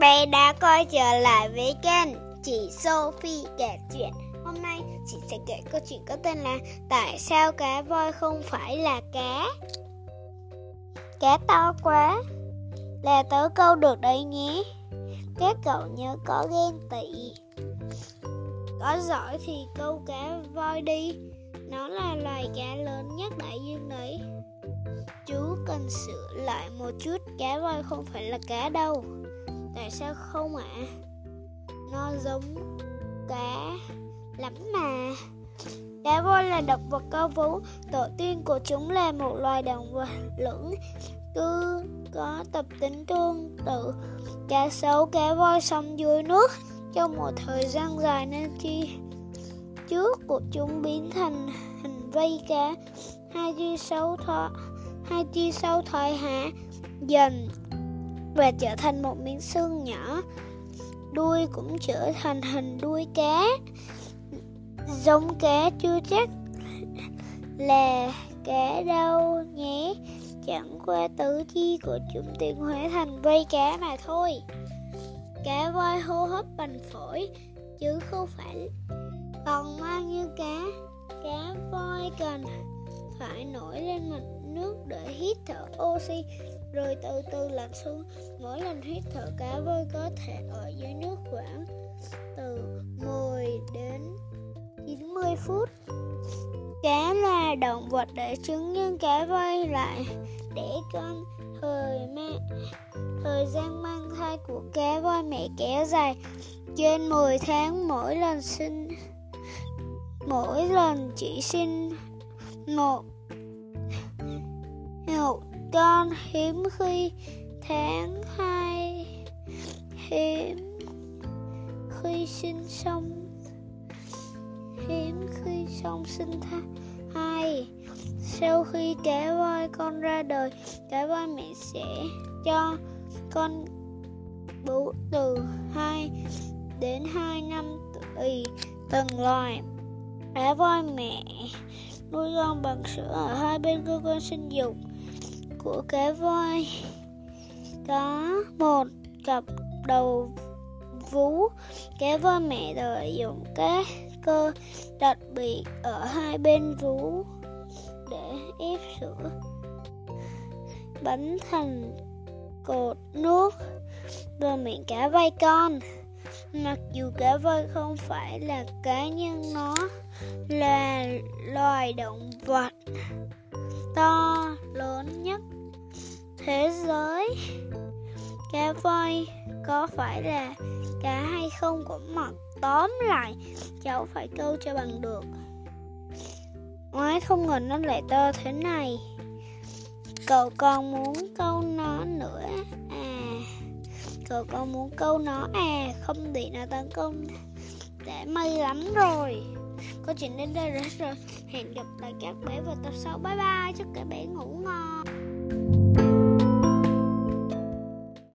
bé đã quay trở lại với kênh Chị Sophie kể chuyện. Hôm nay chị sẽ kể câu chuyện có tên là Tại sao cá voi không phải là cá? Cá to quá. Là tớ câu được đấy nhé. Các cậu nhớ có ghen tị. Có giỏi thì câu cá voi đi. Nó là loài cá lớn nhất đại dương đấy. Chú cần sửa lại một chút, Cá voi không phải là cá đâu. Tại sao không ạ? À? Nó giống cá lắm mà Cá voi là động vật có vú Tổ tiên của chúng là một loài động vật lưỡng Cứ có tập tính tương tự Cá sấu, cá voi sống dưới nước Trong một thời gian dài nên chi Trước của chúng biến thành hình vây cá Hai chi sấu thoát hai chi sấu thoái hạ dần và trở thành một miếng xương nhỏ. Đuôi cũng trở thành hình đuôi cá, giống cá chưa chắc, là cá đâu nhé. Chẳng qua tứ chi của chúng tiến hóa thành vây cá mà thôi. Cá voi hô hấp bằng phổi, chứ không phải còn mang như cá. Cá voi cần phải nổi lên mặt nước để hít thở oxy rồi từ từ lặn xuống. Mỗi lần hít thở cá voi có thể ở dưới nước khoảng từ 10 đến 90 phút. Cá là động vật để trứng, nhưng cá voi lại để con thời mẹ, thời gian mang thai của cá voi mẹ kéo dài trên 10 tháng, mỗi lần sinh, mỗi lần chỉ sinh một một con hiếm khi tháng hai. Hiếm khi sinh xong. Hiếm khi xong sinh thai hai. Sau khi kẻ voi con ra đời, kẻ voi mẹ sẽ cho con bú từ 2 đến 2 năm tùy từng loài. Kẻ voi mẹ nuôi con bằng sữa ở hai bên cơ quan sinh dục của cá voi. Có một cặp đầu vú. Cá voi mẹ lợi dụng các cơ đặc biệt ở hai bên vú để ép sữa. Bắn thành cột nước. Vào miệng cá voi con. Mặc dù cá voi không phải là cá nhân, nó là loài động vật to lớn nhất thế giới. Cá voi có phải là cá hay không cũng mặc. Tóm lại, cháu phải câu cho bằng được. Ngoái không ngờ nó lại to thế này. Cậu con muốn câu nó nữa à? Cậu con muốn câu nó à? Không bị nó tấn công. Để may lắm rồi. Câu chuyện đến đây rồi. Hẹn gặp lại các bé vào tập sau. Bye bye, Chúc các bé ngủ ngon.